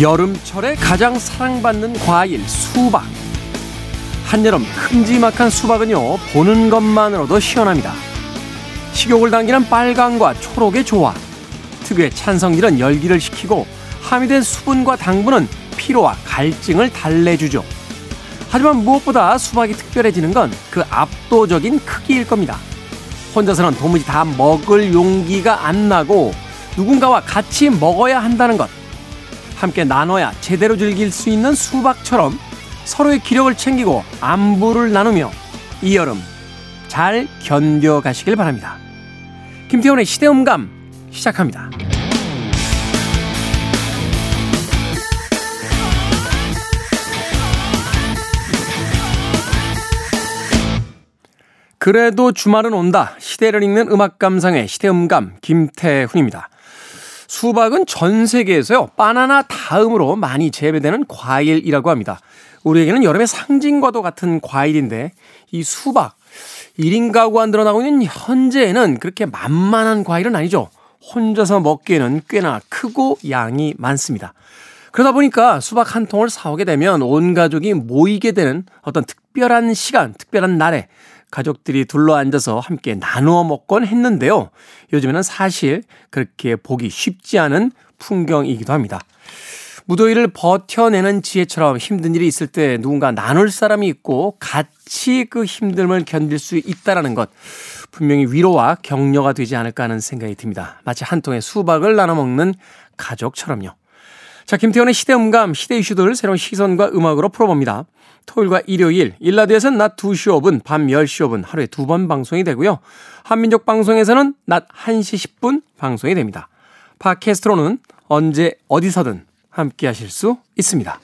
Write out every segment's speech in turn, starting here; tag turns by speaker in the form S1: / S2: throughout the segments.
S1: 여름철에 가장 사랑받는 과일 수박. 한여름 큼지막한 수박은요 보는 것만으로도 시원합니다. 식욕을 당기는 빨강과 초록의 조화, 특유의 찬성질은 열기를 식히고 함유된 수분과 당분은 피로와 갈증을 달래주죠. 하지만 무엇보다 수박이 특별해지는 건 그 압도적인 크기일 겁니다. 혼자서는 도무지 다 먹을 용기가 안 나고 누군가와 같이 먹어야 한다는 것. 함께 나눠야 제대로 즐길 수 있는 수박처럼 서로의 기력을 챙기고 안부를 나누며 이 여름 잘 견뎌가시길 바랍니다. 김태훈의 시대음감 시작합니다. 그래도 주말은 온다. 시대를 읽는 음악 감상의 시대음감 김태훈입니다. 수박은 전 세계에서요, 바나나 다음으로 많이 재배되는 과일이라고 합니다. 우리에게는 여름의 상징과도 같은 과일인데, 이 수박, 1인 가구 안 늘어나고 있는 현재에는 그렇게 만만한 과일은 아니죠. 혼자서 먹기에는 꽤나 크고 양이 많습니다. 그러다 보니까 수박 한 통을 사오게 되면 온 가족이 모이게 되는 어떤 특별한 시간, 특별한 날에 가족들이 둘러 앉아서 함께 나누어 먹곤 했는데요. 요즘에는 사실 그렇게 보기 쉽지 않은 풍경이기도 합니다. 무더위를 버텨내는 지혜처럼 힘든 일이 있을 때 누군가 나눌 사람이 있고 같이 그 힘듦을 견딜 수 있다라는 것 분명히 위로와 격려가 되지 않을까 하는 생각이 듭니다. 마치 한 통의 수박을 나눠 먹는 가족처럼요. 자, 김태훈의 시대 음감, 시대 이슈들 새로운 시선과 음악으로 풀어봅니다. 토요일과 일요일, 1라디오에서는 낮 2시 5분, 밤 10시 5분 하루에 두 번 방송이 되고요. 한민족 방송에서는 낮 1시 10분 방송이 됩니다. 팟캐스트로는 언제 어디서든 함께 하실 수 있습니다.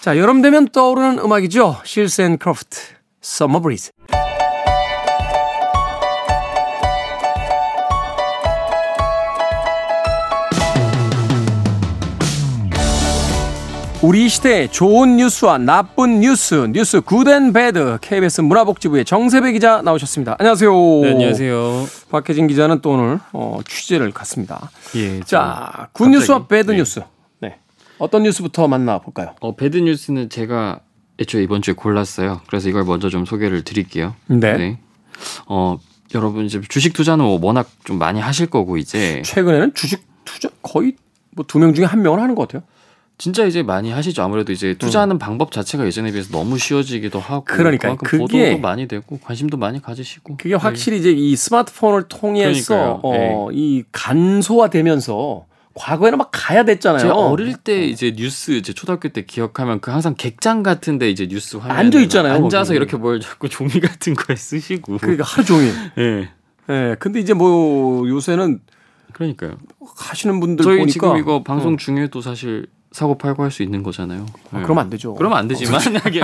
S1: 자, 여름 되면 떠오르는 음악이죠. Seals and Crofts, Summer Breeze. 우리 시대의 좋은 뉴스와 나쁜 뉴스, 뉴스 good and bad, KBS 문화복지부의 정세배 기자 나오셨습니다. 안녕하세요.
S2: 네, 안녕하세요.
S1: 박혜진 기자는 또 오늘 어, 취재를 갔습니다.
S2: 예.
S1: 자, good 뉴스와 bad 뉴스. 네. 어떤 뉴스부터 만나 볼까요?
S2: 어, bad 뉴스는 제가 애초에 이번 주에 골랐어요. 그래서 이걸 먼저 좀 소개를 드릴게요.
S1: 네.
S2: 어, 여러분 이제 주식 투자는 뭐 워낙 좀 많이 하실 거고 이제
S1: 최근에는 주식 투자 거의 뭐 두 명 중에 한 명은 하는 것 같아요.
S2: 진짜 이제 많이 하시죠. 아무래도 이제 투자하는 방법 자체가 예전에 비해서 너무 쉬워지기도 하고
S1: 그러니까요.
S2: 그만큼
S1: 그게-
S2: 보도도 많이 되고 관심도 많이 가지시고
S1: 그게 확실히 이제 이 스마트폰을 통해서. 어, 이 간소화되면서 과거에는 막 가야 됐잖아요.
S2: 제가 어릴 때 이제 뉴스 이제 초등학교 때 기억하면 그 항상 객장 같은데 이제 뉴스 화면
S1: 앉아 있잖아요,
S2: 앉아서
S1: 거기.
S2: 이렇게 뭘 자꾸 종이 같은 거에 쓰시고
S1: 그러니까 하루 종일.
S2: 예.
S1: 예. 근데 이제 뭐 요새는
S2: 그러니까요.
S1: 하시는 분들
S2: 저희
S1: 보니까
S2: 지금 이거 방송
S1: 어,
S2: 중에도 사실 사고 팔고 할 수 있는 거잖아요.
S1: 아,
S2: 예.
S1: 그러면 안 되죠.
S2: 그러면 안 되지만 만약에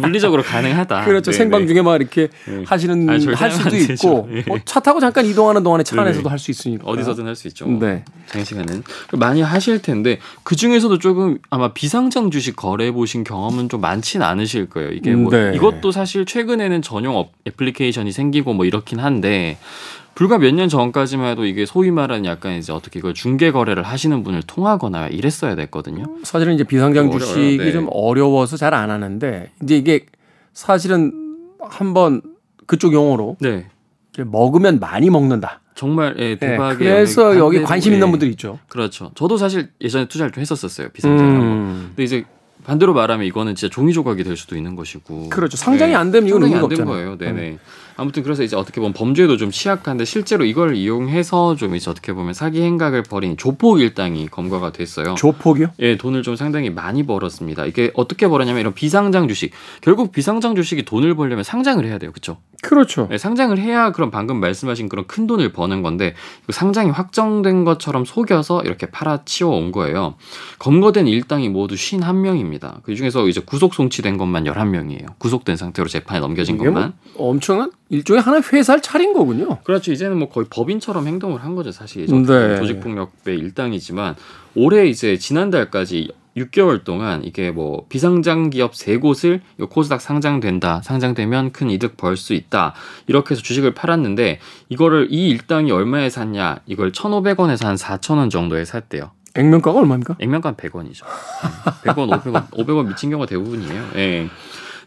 S2: 물리적으로 가능하다.
S1: 그렇죠.
S2: 네,
S1: 생방
S2: 네.
S1: 중에 막 이렇게
S2: 네.
S1: 하시는 할 수도. 있고
S2: 예.
S1: 뭐 차 타고 잠깐 이동하는 동안에 차
S2: 네,
S1: 안에서도
S2: 네.
S1: 할수 있으니까.
S2: 어디서든 할 수 있죠.
S1: 네.
S2: 장시간은 많이 하실 텐데 그 중에서도 조금 아마 비상장 주식 거래 보신 경험은 좀 많진 않으실 거예요. 이게 뭐
S1: 네.
S2: 이것도 사실 최근에는 전용 업- 애플리케이션이 생기고 뭐 이렇긴 한데 불과 몇 년 전까지만 해도 이게 소위 말하는 약간 이제 어떻게 이걸 중개 거래를 하시는 분을 통하거나 이랬어야 됐거든요.
S1: 사실은 이제 비상장
S2: 어려워요.
S1: 주식이
S2: 네.
S1: 좀 어려워서 잘 안 하는데 이제 이게 사실은 한번 그쪽 용어로
S2: 네.
S1: 먹으면 많이 먹는다.
S2: 정말 예,
S1: 예,
S2: 대박의
S1: 그래서 여기 관심 있는
S2: 예.
S1: 분들 이 있죠.
S2: 그렇죠. 저도 사실 예전에 투자를 좀 했었었어요. 비상장하고.
S1: 음.
S2: 근데 이제 반대로 말하면 이거는 진짜 종이 조각이 될 수도 있는 것이고.
S1: 그렇죠. 상장이
S2: 네.
S1: 안 되면 이건 의미가 없잖아요. 음.
S2: 거예요. 네네. 아무튼 그래서 이제 어떻게 보면 범죄에도 좀 취약한데 실제로 이걸 이용해서 좀 이제 어떻게 보면 사기 행각을 벌인 조폭 일당이 검거가 됐어요.
S1: 조폭이요?
S2: 예, 돈을 좀 상당히 많이 벌었습니다. 이게 어떻게 벌었냐면 이런 비상장 주식. 결국 비상장 주식이 돈을 벌려면 상장을 해야 돼요. 그렇죠?
S1: 그렇죠.
S2: 네, 상장을 해야 그런 방금 말씀하신 그런 큰 돈을 버는 건데 그 상장이 확정된 것처럼 속여서 이렇게 팔아치워 온 거예요. 검거된 일당이 모두 51명입니다. 그 중에서 이제 구속 송치된 것만 11명이에요. 구속된 상태로 재판에 넘겨진
S1: 뭐
S2: 것만.
S1: 엄청난 일종의 하나의 회사를 차린 거군요.
S2: 그렇죠. 이제는 뭐 거의 법인처럼 행동을 한 거죠. 사실
S1: 네.
S2: 조직폭력배 일당이지만 올해 이제 지난달까지 6개월 동안 이게 뭐 비상장 기업 세 곳을 이 코스닥 상장된다. 상장되면 큰 이득 벌 수 있다. 이렇게 해서 주식을 팔았는데 이거를 이 일당이 얼마에 샀냐? 이걸 1,500원에서 한 4,000원 정도에 샀대요.
S1: 액면가가 얼마입니까?
S2: 액면가 100원이죠. 100원, 500원, 500원 미친 경우가 대부분이에요. 예.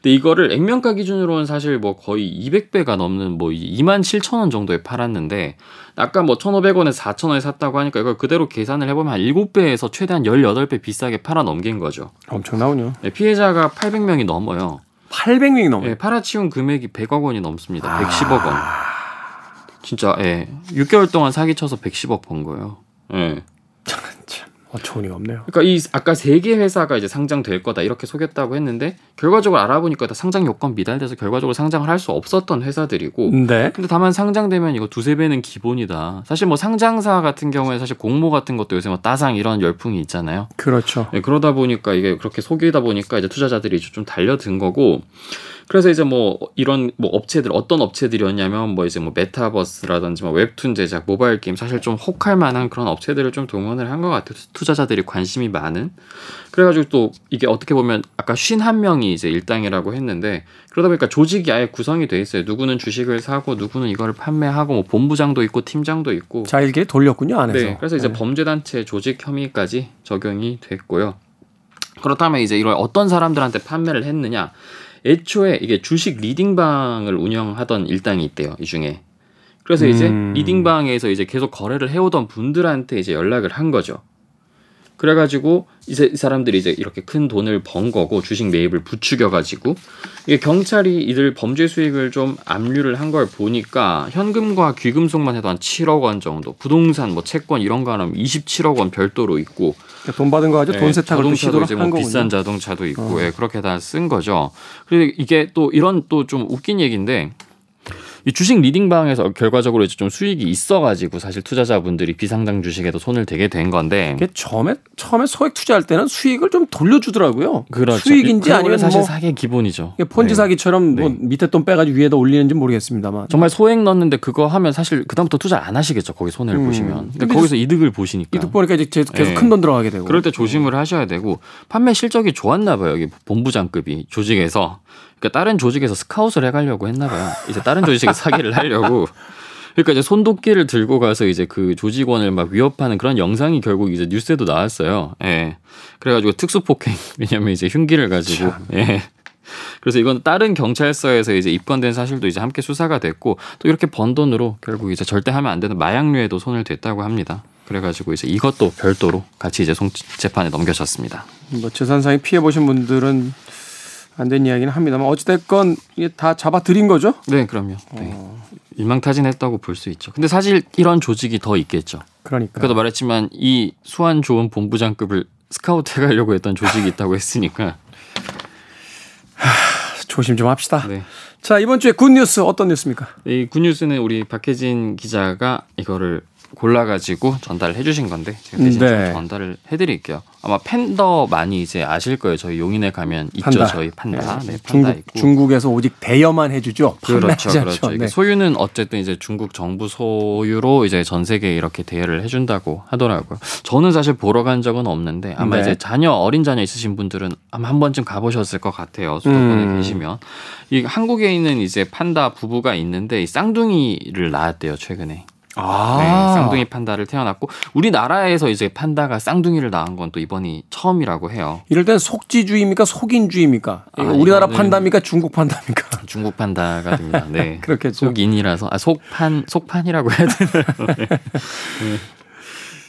S2: 근데 이거를 액면가 기준으로는 사실 뭐 거의 200배가 넘는 뭐 2만 7천 원 정도에 팔았는데 아까 뭐 1,500원에 4,000원에 샀다고 하니까 이걸 그대로 계산을 해보면 한 7배에서 최대한 18배 비싸게 팔아 넘긴 거죠.
S1: 엄청나군요.
S2: 네, 피해자가 800명이 넘어요.
S1: 800명이 넘어요.
S2: 네, 팔아치운 금액이 100억 원이 넘습니다. 110억 원. 진짜 예. 6개월 동안 사기쳐서 110억 번 거예요. 예.
S1: 참 어처구니가 없네요.
S2: 그러니까 이 아까 세 개 회사가 이제 상장될 거다 이렇게 속였다고 했는데 결과적으로 알아보니까 다 상장 요건 미달돼서 결과적으로 상장을 할 수 없었던 회사들이고
S1: 네.
S2: 근데 다만 상장되면 이거 두세 배는 기본이다. 사실 뭐 상장사 같은 경우에 사실 공모 같은 것도 요새 뭐 따상 이런 열풍이 있잖아요.
S1: 그렇죠.
S2: 네, 그러다 보니까 이게 그렇게 속이다 보니까 이제 투자자들이 좀 달려든 거고 그래서 이제 뭐 이런 뭐 업체들 어떤 업체들이었냐면 뭐 이제 뭐 메타버스라든지 뭐 웹툰 제작, 모바일 게임 사실 좀 혹할 만한 그런 업체들을 좀 동원을 한 것 같아요. 투자자들이 관심이 많은. 그래가지고 또 이게 어떻게 보면 아까 쉰한 명이 이제 일당이라고 했는데 그러다 보니까 조직이 아예 구성이 돼 있어요. 누구는 주식을 사고 누구는 이거를 판매하고 뭐 본부장도 있고 팀장도 있고.
S1: 자일끼리 돌렸군요 안에서.
S2: 네, 그래서 이제
S1: 네.
S2: 범죄단체 조직 혐의까지 적용이 됐고요. 그렇다면 이제 이걸 어떤 사람들한테 판매를 했느냐? 애초에 이게 주식 리딩방을 운영하던 일당이 있대요. 이 중에. 그래서 이제
S1: 음.
S2: 리딩방에서 이제 계속 거래를 해오던 분들한테 이제 연락을 한 거죠. 그래가지고 이제 이 사람들이 이제 이렇게 큰 돈을 번 거고 주식 매입을 부추겨가지고 이게 경찰이 이들 범죄 수익을 좀 압류를 한 걸 보니까 현금과 귀금속만 해도 한 7억 원 정도, 부동산 뭐 채권 이런 거 하면 27억 원 별도로 있고
S1: 그러니까 돈 받은 거 가지고 돈 세탁을
S2: 자동차도 이제 한뭐
S1: 거군요.
S2: 비싼 자동차도 있고
S1: 어.
S2: 예, 그렇게 다 쓴 거죠. 그리고 이게 또 이런 또 좀 웃긴 얘기인데 이 주식 리딩방에서 결과적으로 이제 좀 수익이 있어가지고 사실 투자자분들이 비상장 주식에도 손을 대게 된 건데
S1: 이게 처음에 처음에 소액 투자할 때는 수익을 좀 돌려주더라고요.
S2: 그렇죠.
S1: 수익인지 아니면
S2: 사실
S1: 뭐
S2: 사기 기본이죠.
S1: 폰지
S2: 네.
S1: 사기처럼 뭐
S2: 네.
S1: 밑에 돈 빼가지고 위에다 올리는지 모르겠습니다만.
S2: 정말 소액 넣었는데 그거 하면 사실 그다음부터 투자 안 하시겠죠. 거기 손해를
S1: 음.
S2: 보시면. 근데
S1: 근데
S2: 거기서 이득을 보시니까.
S1: 이득 보니까 이제 계속
S2: 네.
S1: 큰돈 들어가게 되고.
S2: 그럴 때 조심을 하셔야 되고 판매 실적이 좋았나 봐요. 여기 본부장급이 조직에서 그러니까 다른 조직에서 스카웃을 해가려고 했나 봐요. 이제 다른 조직에 사기를 하려고. 그러니까 이제 손도끼를 들고 가서 이제 그 조직원을 막 위협하는 그런 영상이 결국 이제 뉴스에도 나왔어요. 예. 그래가지고 특수폭행 왜냐면 이제 흉기를 가지고 예. 그래서 이건 다른 경찰서에서 이제 입건된 사실도 이제 함께 수사가 됐고 또 이렇게 번 돈으로 결국 이제 절대 하면 안 되는 마약류에도 손을 댔다고 합니다. 그래가지고 이제 이것도 별도로 같이 이제 송 재판에 넘겨졌습니다.
S1: 뭐 재산상의 피해 보신 분들은 안 된 이야기는 합니다만 어찌됐건 이게 다 잡아들인 거죠.
S2: 네, 그럼요. 네.
S1: 어,
S2: 일망타진했다고 볼 수 있죠. 근데 사실 이런 조직이 더 있겠죠.
S1: 그러니까.
S2: 아까도 말했지만 이 수완 좋은 본부장급을 스카우트 해가려고 했던 조직이 있다고 했으니까.
S1: 조심 좀 합시다.
S2: 네.
S1: 자 이번 주에 good 뉴스 어떤 뉴스입니까?
S2: 이 good 뉴스는 우리 박혜진 기자가 이거를 골라가지고 전달을 해주신 건데 제가 대신
S1: 네.
S2: 좀 전달을 해드릴게요. 아마 팬더 많이 이제 아실 거예요. 저희 용인에 가면 있죠.
S1: 판다.
S2: 저희 판다. 네, 판다
S1: 중국
S2: 있고.
S1: 중국에서 오직 대여만 해주죠.
S2: 그렇죠, 그렇죠. 이게
S1: 네.
S2: 소유는 어쨌든 이제 중국 정부 소유로 이제 전 세계에 이렇게 대여를 해준다고 하더라고요. 저는 사실 보러 간 적은 없는데 아마
S1: 네.
S2: 이제 자녀 어린 자녀 있으신 분들은 아마 한 번쯤 가보셨을 것 같아요. 수도권에
S1: 음.
S2: 계시면 이 한국에 있는 이제 판다 부부가 있는데 이 쌍둥이를 낳았대요 최근에.
S1: 아,
S2: 네, 쌍둥이 판다를 태어났고 우리나라에서 이제 판다가 쌍둥이를 낳은 건 또 이번이 처음이라고 해요.
S1: 이럴 땐 속지주의입니까 속인주의입니까? 이거
S2: 아,
S1: 우리나라 판다입니까 중국 판다입니까?
S2: 중국 판다가 됩니다. 네.
S1: 그렇겠죠.
S2: 속인이라서 아 속판 속판이라고 해야 되나?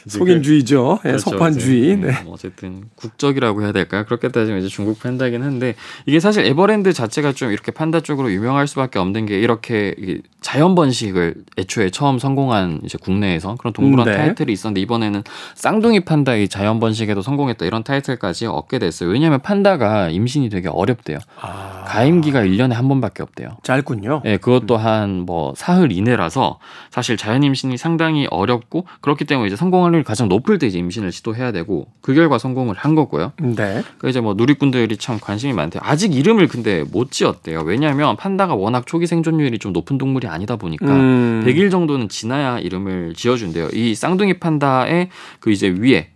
S1: 속인주의죠. 예,
S2: 그렇죠,
S1: 속판주의.
S2: 이제,
S1: 네.
S2: 뭐 어쨌든 국적이라고 해야 될까요? 그렇게 따지면 이제 중국 판다긴 한데 이게 사실 에버랜드 자체가 좀 이렇게 판다 쪽으로 유명할 수밖에 없는 게 이렇게 자연 번식을 애초에 처음 성공한 이제 국내에서 그런 동물원
S1: 네.
S2: 타이틀이 있었는데 이번에는 쌍둥이 판다의 자연 번식에도 성공했다 이런 타이틀까지 얻게 됐어요. 왜냐하면 판다가 임신이 되게 어렵대요.
S1: 아,
S2: 가임기가 1년에 한 번밖에 없대요.
S1: 짧군요.
S2: 예, 그것도 한뭐 사흘 이내라서 사실 자연 임신이 상당히 어렵고 그렇기 때문에 이제 성공 할 확률이 가장 높을 때 이제 임신을 시도해야 되고 그 결과 성공을 한 거고요.
S1: 네.
S2: 그 이제 뭐 누리꾼들이 참 관심이 많대요. 아직 이름을 근데 못 지었대요. 왜냐하면 판다가 워낙 초기 생존율이 좀 높은 동물이 아니다 보니까
S1: 음.
S2: 100일 정도는 지나야 이름을 지어준대요. 이 쌍둥이 판다의 그 이제 위에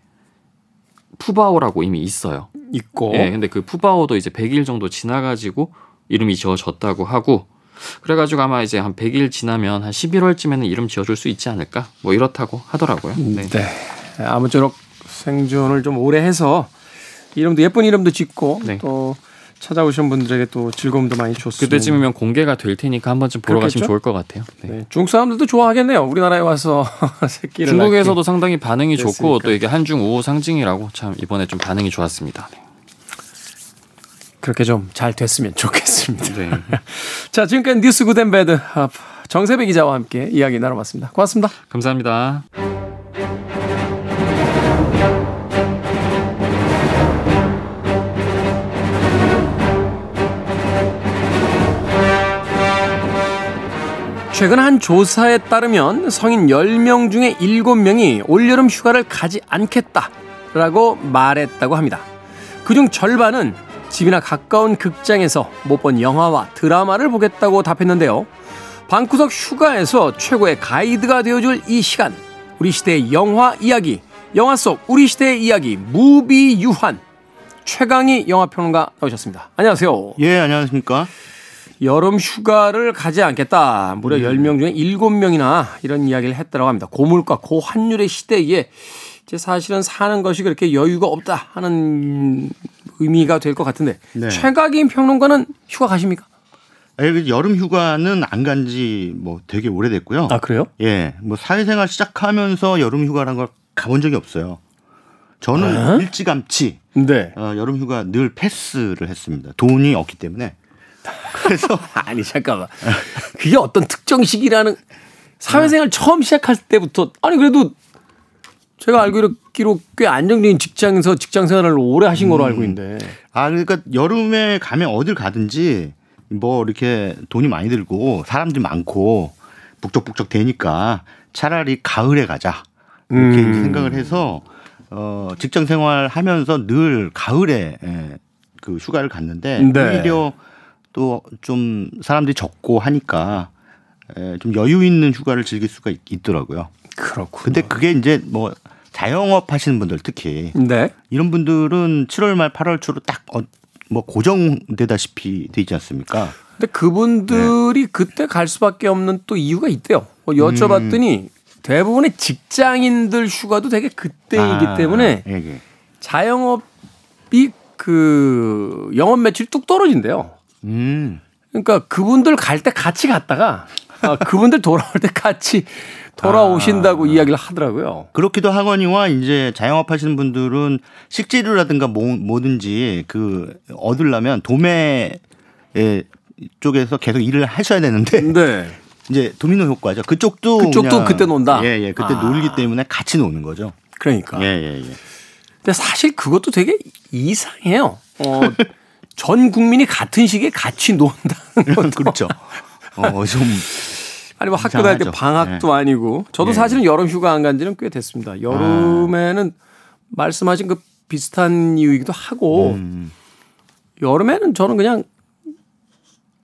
S2: 푸바오라고 이미 있어요.
S1: 있고.
S2: 예, 근데 그 푸바오도 이제 100일 정도 지나가지고 이름이 지어졌다고 하고 그래가지고 아마 이제 한 100일 지나면 한 11월쯤에는 이름 지어줄 수 있지 않을까? 뭐 이렇다고 하더라고요. 네.
S1: 네. 아무쪼록 생존을 좀 오래 해서 이름도 예쁜 이름도 짓고
S2: 네.
S1: 또 찾아오신 분들에게 또 즐거움도 많이 줬습니다.
S2: 그때쯤이면 공개가 될 테니까 한 번쯤 보러
S1: 그렇겠죠?
S2: 가시면 좋을 것 같아요. 네.
S1: 네, 중국 사람들도 좋아하겠네요. 우리나라에 와서 새끼를
S2: 중국에서도. 상당히 반응이 좋고
S1: 됐으니까.
S2: 또 이게 한중 우호 상징이라고 참 이번에 좀 반응이 좋았습니다. 네.
S1: 그렇게 좀 잘 됐으면 좋겠습니다.
S2: 네.
S1: 자, 지금까지 뉴스 good and bad 아, 정세배 기자와 함께 이야기 나눠봤습니다. 고맙습니다.
S2: 감사합니다.
S1: 최근 한 조사에 따르면 성인 10명 중에 7명이 올여름 휴가를 가지 않겠다라고 말했다고 합니다. 그중 절반은 집이나 가까운 극장에서 못 본 영화와 드라마를 보겠다고 답했는데요. 방구석 휴가에서 최고의 가이드가 되어줄 이 시간. 우리 시대의 영화 이야기. 영화 속 우리 시대의 이야기. 무비 유한. 최강희 영화평론가 나오셨습니다. 안녕하세요.
S3: 예, 안녕하십니까?
S1: 여름 휴가를 가지 않겠다. 무려 10명 중에 7명이나 이런 이야기를 했다고 합니다. 고물가, 고환율의 시대에 이제 사실은 사는 것이 그렇게 여유가 없다 하는 의미가 될 것 같은데
S3: 네.
S1: 최각인 평론가는 휴가 가십니까?
S3: 예, 그 여름 휴가는 안 간 지 뭐 되게 오래됐고요.
S1: 아 그래요?
S3: 예, 뭐 사회생활 시작하면서 여름 휴가란 걸 가본 적이 없어요. 저는
S1: 에?
S3: 일찌감치
S1: 네.
S3: 어, 여름 휴가 늘 패스를 했습니다. 돈이 없기 때문에. 그래서
S1: 아니 잠깐만. 그게 어떤 특정 시기라는 사회생활 처음 시작할 때부터 아니 그래도 제가 알고 있기로 꽤 안정적인 직장에서 직장 생활을 오래 하신 거로 알고 있는데.
S3: 아 그러니까 여름에 가면 어딜 가든지 뭐 이렇게 돈이 많이 들고 사람들이 많고 북적북적 되니까 차라리 가을에 가자 이렇게
S1: 음.
S3: 생각을 해서 어 직장 생활 하면서 늘 가을에 예, 그 휴가를 갔는데
S1: 네.
S3: 오히려 또 좀 사람들이 적고 하니까 예, 좀 여유 있는 휴가를 즐길 수가 있, 있더라고요.
S1: 그렇군.
S3: 근데 그게 이제 뭐 자영업 하시는 분들 특히
S1: 네.
S3: 이런 분들은 7월 말 8월 초로 딱 뭐 고정되다시피 돼 있지 않습니까?
S1: 근데 그분들이
S3: 네.
S1: 그때 갈 수밖에 없는 또 이유가 있대요. 뭐 여쭤봤더니
S3: 음.
S1: 대부분의 직장인들 휴가도 되게 그때이기
S3: 아,
S1: 때문에
S3: 예, 예.
S1: 자영업이 그 영업 매출이 뚝 떨어진대요.
S3: 음.
S1: 그러니까 그분들 갈 때 같이 갔다가 아, 그분들 돌아올 때 같이 돌아오신다고
S3: 아.
S1: 이야기를 하더라고요.
S3: 그렇기도 하거니와 이제 자영업 하시는 분들은 식재료라든가 뭐, 뭐든지 그 얻으려면 도매 쪽에서 계속 일을 하셔야 되는데
S1: 네.
S3: 이제 도미노 효과죠. 그쪽도
S1: 그쪽도 그때 논다?
S3: 예, 예. 그때
S1: 아.
S3: 놀기 때문에 같이 노는 거죠.
S1: 그러니까.
S3: 예, 예, 예.
S1: 근데 사실 그것도 되게 이상해요. 어, 전 국민이 같은 시기에 같이 논다는 것도
S3: 그렇죠. 어, 좀
S1: 아니 뭐 학교 다닐 때. 방학도 아니고 저도
S3: 네.
S1: 사실은 여름 휴가 안 간 지는 꽤 됐습니다. 여름에는 말씀하신 그 비슷한 이유이기도 하고
S3: 음.
S1: 여름에는 저는 그냥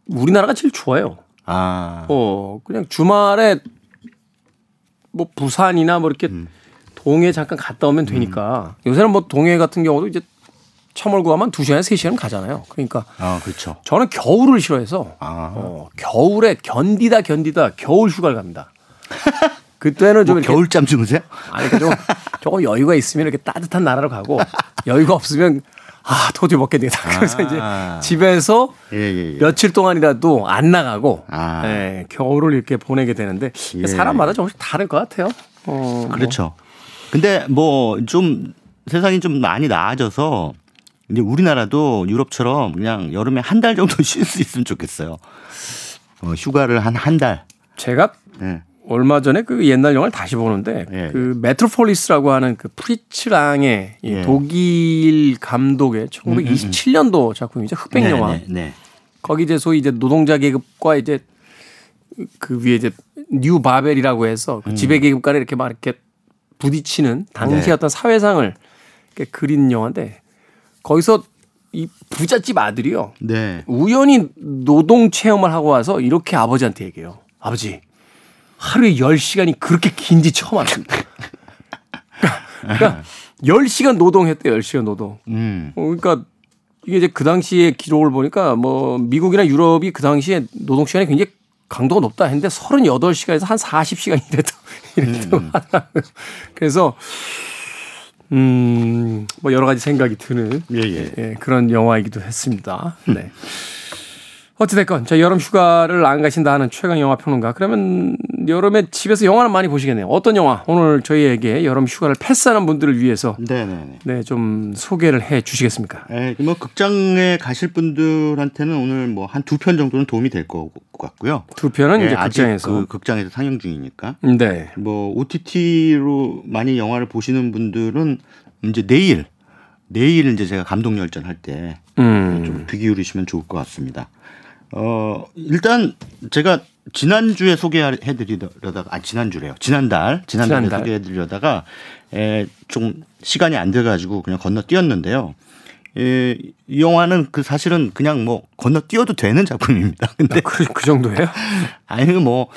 S1: 우리나라가 제일 좋아요.
S3: 아.
S1: 어 그냥 주말에 뭐 부산이나 뭐 이렇게
S3: 음.
S1: 동해 잠깐 갔다 오면 되니까 요새는 뭐 동해 같은 경우도 이제 참월구 가면 2시간에 3시간 가잖아요. 그러니까
S3: 아, 그렇죠.
S1: 저는 겨울을 싫어해서
S3: 아.
S1: 어, 겨울에 견디다 견디다 겨울 휴가를 갑니다. 그때는 좀
S3: 뭐 겨울잠 주무세요?
S1: 아니 그 조금 조금 여유가 있으면 이렇게 따뜻한 나라로 가고 여유가 없으면 아 도저히 못 견디겠다. 그래서
S3: 아.
S1: 이제 집에서
S3: 예, 예, 예.
S1: 며칠 동안이라도 안 나가고
S3: 아.
S1: 예, 겨울을 이렇게 보내게 되는데
S3: 예.
S1: 사람마다 조금씩 다를 것 같아요. 어, 뭐.
S3: 그렇죠. 근데 뭐 좀 세상이 좀 많이 나아져서 이제 우리나라도 유럽처럼 그냥 여름에 한 달 정도 쉴 수 있으면 좋겠어요. 어, 휴가를 한 한 달.
S1: 제가
S3: 예.
S1: 얼마 전에 그 옛날 영화를 다시 보는데
S3: 예,
S1: 그 메트로폴리스라고 하는 그 프리츠 랑의 이
S3: 예. 음,
S1: 독일 감독의 1927년도 작품이죠 흑백
S3: 네,
S1: 영화.
S3: 네, 네.
S1: 거기 이제 소위 이제 노동자 계급과 이제 그 위에 이제 뉴 바벨이라고 해서 그 지배 계급 간에 이렇게 막 이렇게 부딪히는 당시
S3: 음. 네.
S1: 어떤 사회상을 그린 영화인데 거기서 이 부잣집 아들이요.
S3: 네.
S1: 우연히 노동 체험을 하고 와서 이렇게 아버지한테 얘기해요. 아버지, 하루에 10시간이 그렇게 긴지 처음 알았습니다. 그러니까 10시간 노동했대요, 10시간 노동.
S3: 음.
S1: 어, 그러니까 이게 이제 그 당시에 기록을 보니까 뭐 미국이나 유럽이 그 당시에 노동 시간이 굉장히 강도가 높다 했는데 38시간에서 한 40시간 이랬다 이랬다고 하더라고요. 그래서 음, 뭐 여러 가지 생각이 드는
S3: 예, 예.
S1: 예, 그런 영화이기도 했습니다. 네. 어찌됐건, 자, 여름 휴가를 안 가신다 하는 최강 영화 평론가. 그러면 여름에 집에서 영화는 많이 보시겠네요. 어떤 영화? 오늘 저희에게 여름 휴가를 패스하는 분들을 위해서
S3: 네네네.
S1: 네, 좀 소개를 해 주시겠습니까?
S3: 예, 뭐 극장에 가실 분들한테는 오늘 뭐 한 두 편 정도는 도움이 될 것 같고요.
S1: 두 편은
S3: 예,
S1: 이제 극장에서.
S3: 그 극장에서 상영 중이니까.
S1: 네.
S3: 뭐 OTT로 많이 영화를 보시는 분들은 이제 내일 내일 이제 제가 감독 열전 할 때좀
S1: 음.
S3: 귀 기울이시면 좋을 것 같습니다. 어 일단 제가 지난주에 소개해 드리려다가 아 지난주래요. 지난달 지난달에
S1: 지난달.
S3: 소개해 드리려다가 에, 좀 시간이 안 돼 가지고 그냥 건너뛰었는데요. 에, 이 영화는 그 사실은 그냥 뭐 건너뛰어도 되는 작품입니다. 근데
S1: 그, 그 정도예요?
S3: 아니 뭐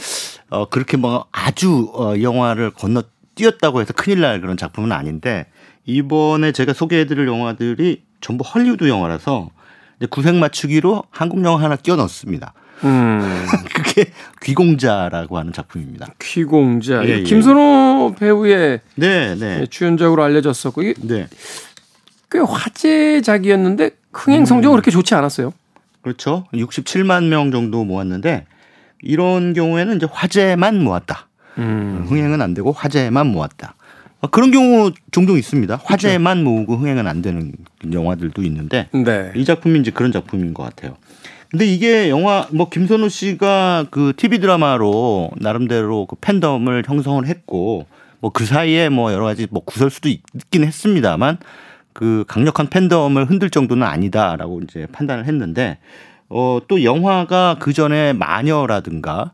S3: 어, 그렇게 뭐 아주 어, 영화를 건너 뛰었다고 해서 큰일 날 그런 작품은 아닌데 이번에 제가 소개해드릴 영화들이 전부 헐리우드 영화라서 이제 구색 맞추기로 한국 영화 하나 끼워 넣습니다.
S1: 음.
S3: 그게 귀공자라고 하는 작품입니다.
S1: 귀공자.
S3: 예, 예.
S1: 김선호 배우의
S3: 네, 네,
S1: 주연작으로 알려졌었고 이게
S3: 네,
S1: 꽤 화제작이었는데 흥행 성적은 그렇게 좋지 않았어요.
S3: 그렇죠. 67만 명 정도 모았는데 이런 경우에는 이제 화제만 모았다.
S1: 음.
S3: 흥행은 안 되고 화제만 모았다. 어, 그런 경우 종종 있습니다. 화제만 모으고 흥행은 안 되는 영화들도 있는데
S1: 네.
S3: 이 작품이 이제 그런 작품인 것 같아요. 근데 이게 영화 뭐 김선우 씨가 그 TV 드라마로 나름대로 그 팬덤을 형성을 했고 뭐 그 사이에 뭐 여러 가지 뭐 구설수도 있긴 했습니다만 그 강력한 팬덤을 흔들 정도는 아니다라고 이제 판단을 했는데 어 또 영화가 그 전에 마녀라든가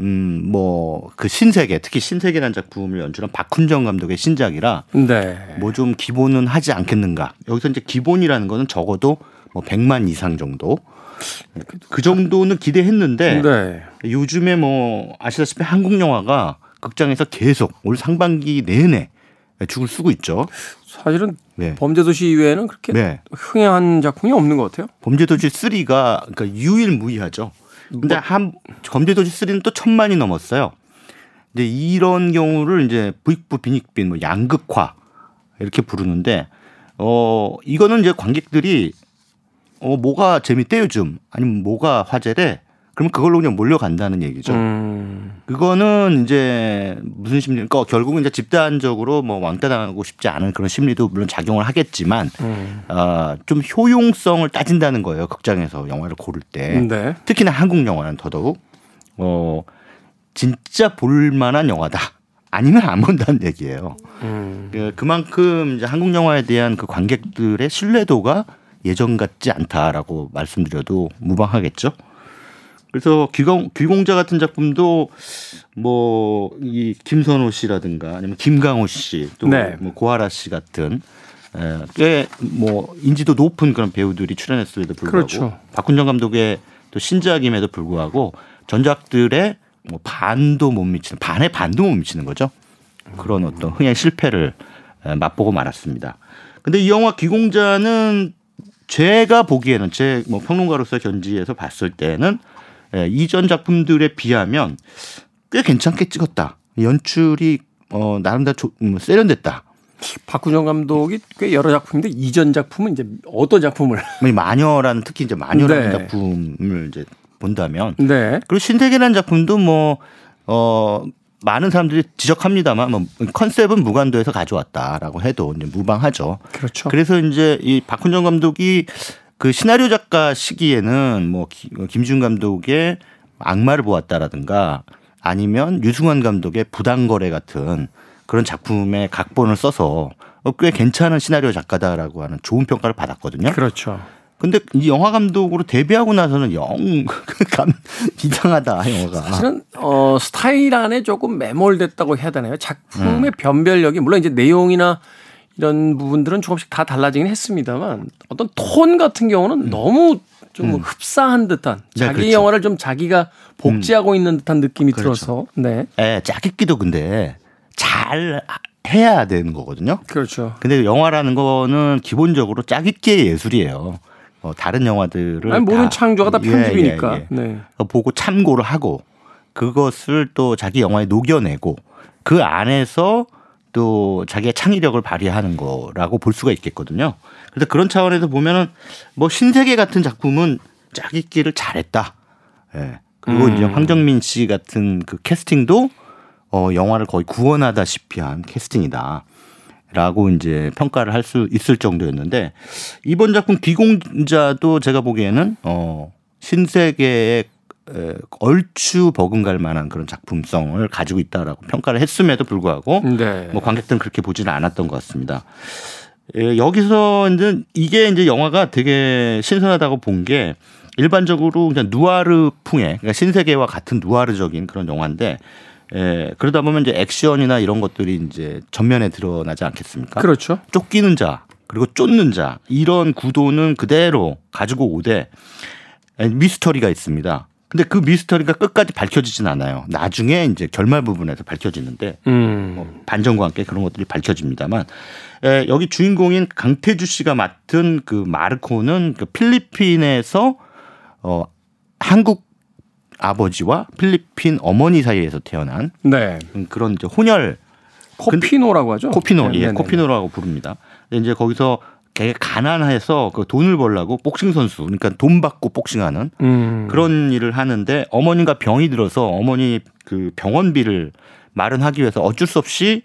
S3: 음 뭐 그 신세계 특히 신세계라는 작품을 연출한 박훈정 감독의 신작이라
S1: 네.
S3: 뭐 좀 기본은 하지 않겠는가. 여기서 이제 기본이라는 거는 적어도 뭐 100만 이상 정도. 그 정도는 기대했는데
S1: 네.
S3: 요즘에 뭐 아시다시피 한국 영화가 극장에서 계속 올 상반기 내내 죽을 쓰고 있죠.
S1: 사실은
S3: 네.
S1: 범죄도시 이외에는 그렇게
S3: 네.
S1: 흥행한 작품이 없는 것 같아요.
S3: 범죄도시 3가 그러니까 유일무이하죠. 근데 한 범죄도시 3는 또 천만이 넘었어요. 이제 이런 경우를 이제 부익부 빈익빈 뭐 양극화 이렇게 부르는데 어 이거는 이제 관객들이 어 뭐가 재밌대 요즘 아니면 뭐가 화제래 그러면 그걸로 그냥 몰려간다는 얘기죠.
S1: 음.
S3: 그거는 이제 무슨 심리니까 결국은 이제 집단적으로 뭐 왕따 당하고 싶지 않은 그런 심리도 물론 작용을 하겠지만
S1: 음.
S3: 아, 좀 효용성을 따진다는 거예요. 극장에서 영화를 고를 때.
S1: 네.
S3: 특히나 한국 영화는 더더욱 어 진짜 볼 만한 영화다. 아니면 안 본다는 얘기예요.
S1: 음.
S3: 그- 그만큼 이제 한국 영화에 대한 그 관객들의 신뢰도가 예전 같지 않다라고 말씀드려도 무방하겠죠. 그래서 귀공, 귀공자 같은 작품도 뭐 이 김선호 씨라든가 아니면 김강호 씨또
S1: 네.
S3: 뭐 고아라 씨 같은 꽤뭐 인지도 높은 그런 배우들이 출연했음에도 불구하고
S1: 그렇죠.
S3: 박훈정 감독의 또 신작임에도 불구하고 전작들의 뭐 반도 못 미치는 반의 반도 못 미치는 거죠. 그런 어떤 흥행 실패를 에, 맛보고 말았습니다. 근데 이 영화 귀공자는 제가 보기에는 제 뭐 평론가로서 견지에서 봤을 때는 에, 이전 작품들에 비하면 꽤 괜찮게 찍었다. 연출이 어 나름대로 조, 음, 세련됐다.
S1: 박구정 감독이 꽤 여러 작품인데 이전 작품은 이제 어떤 작품을?
S3: 이 마녀라는 특히 이제 마녀라는
S1: 네.
S3: 작품을 이제 본다면
S1: 네.
S3: 그리고 신세계라는 작품도 뭐, 어, 많은 사람들이 지적합니다만 뭐 컨셉은 무관도에서 가져왔다라고 해도 이제 무방하죠.
S1: 그렇죠.
S3: 그래서 이제 이 박훈정 감독이 그 시나리오 작가 시기에는 뭐 기- 김준 감독의 악마를 보았다라든가 아니면 유승환 감독의 부당거래 같은 그런 작품의 각본을 써서 어, 꽤 괜찮은 시나리오 작가다라고 하는 좋은 평가를 받았거든요.
S1: 그렇죠.
S3: 근데 이 영화 감독으로 데뷔하고 나서는 영 감, 이상하다 영화가.
S1: 사실은 어 스타일 안에 조금 매몰됐다고 해야 되나요?
S3: 음.
S1: 작품의 변별력이 물론 이제 내용이나 이런 부분들은 조금씩 다 달라지긴 했습니다만 어떤 톤 같은 경우는 너무 좀 흡사한 듯한
S3: 음. 네,
S1: 자기
S3: 그렇죠. 음.
S1: 영화를 좀 자기가 복제하고 있는 듯한 느낌이
S3: 그렇죠.
S1: 들어서 네
S3: 예, 짜깁기도 근데 잘 해야 되는 거거든요.
S1: 그렇죠.
S3: 근데 영화라는 거는 기본적으로 짜깁기의 예술이에요. 어, 다른 영화들을
S1: 아니, 모든
S3: 다-
S1: 창조가 다
S3: 예,
S1: 편집이니까.
S3: 예, 예.
S1: 네.
S3: 어, 보고 참고를 하고 그것을 또 자기 영화에 녹여내고 그 안에서 또 자기의 창의력을 발휘하는 거라고 볼 수가 있겠거든요. 그래서 그런 차원에서 보면은 뭐 신세계 같은 작품은 짜깁기를 잘했다. 예. 그리고
S1: 음.
S3: 이제 황정민 씨 같은 그 캐스팅도 어 영화를 거의 구원하다시피 한 캐스팅이다. 라고 이제 평가를 할 수 있을 정도였는데 이번 작품 비공자도 제가 보기에는 어 신세계의 에, 얼추 버금갈 만한 그런 작품성을 가지고 있다라고 평가를 했음에도 불구하고
S1: 네.
S3: 뭐 관객들은 그렇게 보지는 않았던 것 같습니다. 예, 여기서 이제 이게 이제 영화가 되게 신선하다고 본 게 일반적으로 그냥 누아르 풍의 그러니까 신세계와 같은 누아르적인 그런 영화인데 예, 그러다 보면 이제 액션이나 이런 것들이 이제 전면에 드러나지 않겠습니까?
S1: 그렇죠.
S3: 쫓기는 자 그리고 쫓는 자 이런 구도는 그대로 가지고 오되 미스터리가 있습니다. 근데 그 미스터리가 끝까지 밝혀지진 않아요. 나중에 이제 결말 부분에서 밝혀지는데
S1: 음.
S3: 뭐 반전과 함께 그런 것들이 밝혀집니다만 에, 여기 주인공인 강태주 씨가 맡은 그 마르코는 그 필리핀에서 어, 한국 아버지와 필리핀 어머니 사이에서 태어난
S1: 네.
S3: 그런 이제 혼혈
S1: 코피노라고 하죠.
S3: 코피노,
S1: 네,
S3: 예,
S1: 네, 네.
S3: 코피노라고 부릅니다. 이제 거기서 되게 가난해서 그 돈을 벌라고 복싱 선수, 그러니까 돈 받고 복싱하는
S1: 음.
S3: 그런 일을 하는데 어머니가 병이 들어서 어머니 그 병원비를 마련하기 위해서 어쩔 수 없이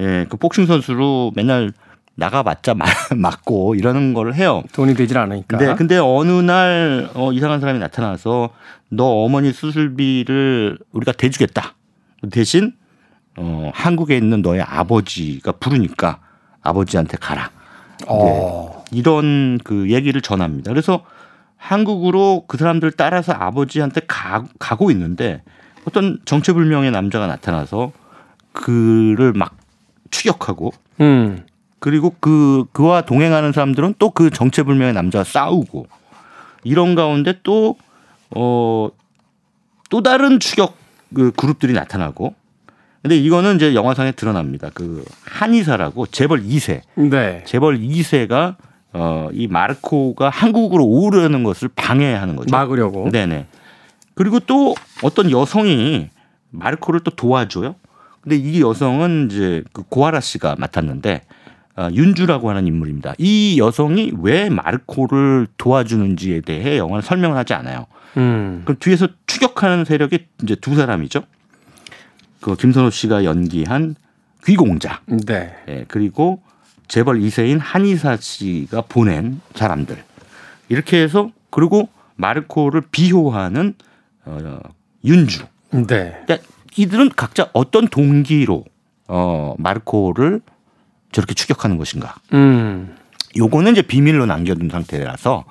S3: 예, 그 복싱 선수로 맨날 나가봤자 마- 맞고 이러는 걸 해요.
S1: 돈이 되질 않으니까.
S3: 네, 근데 어느 날 어, 이상한 사람이 나타나서 너 어머니 수술비를 우리가 대주겠다. 대신 어, 한국에 있는 너의 아버지가 부르니까 아버지한테 가라.
S1: 어.
S3: 이런 그 얘기를 전합니다. 그래서 한국으로 그 사람들 따라서 아버지한테 가, 가고 있는데 어떤 정체불명의 남자가 나타나서 그를 막 추격하고
S1: 음.
S3: 그리고 그 그와 동행하는 사람들은 또 그 정체불명의 남자와 싸우고 이런 가운데 또 어, 또 다른 추격 그 그룹들이 나타나고 근데 이거는 이제 영화상에 드러납니다. 그 한의사라고 재벌 2세
S1: 네.
S3: 재벌 2세가 어, 이 마르코가 한국으로 오르는 것을 방해하는 거죠.
S1: 막으려고.
S3: 네네. 그리고 또 어떤 여성이 마르코를 또 도와줘요. 근데 이 여성은 이제 그 고아라 씨가 맡았는데 어, 윤주라고 하는 인물입니다. 이 여성이 왜 마르코를 도와주는지에 대해 영화는 설명을 하지 않아요.
S1: 음.
S3: 그럼 뒤에서 추격하는 세력이 이제 두 사람이죠. 그 김선호 씨가 연기한 귀공자.
S1: 네.
S3: 예, 그리고 재벌 2세인 한의사 씨가 보낸 사람들. 이렇게 해서 그리고 마르코를 비호하는 어, 윤주.
S1: 네.
S3: 그러니까 이들은 각자 어떤 동기로 어, 마르코를 저렇게 추격하는 것인가.
S1: 음.
S3: 요거는 이제 비밀로 남겨둔 상태라서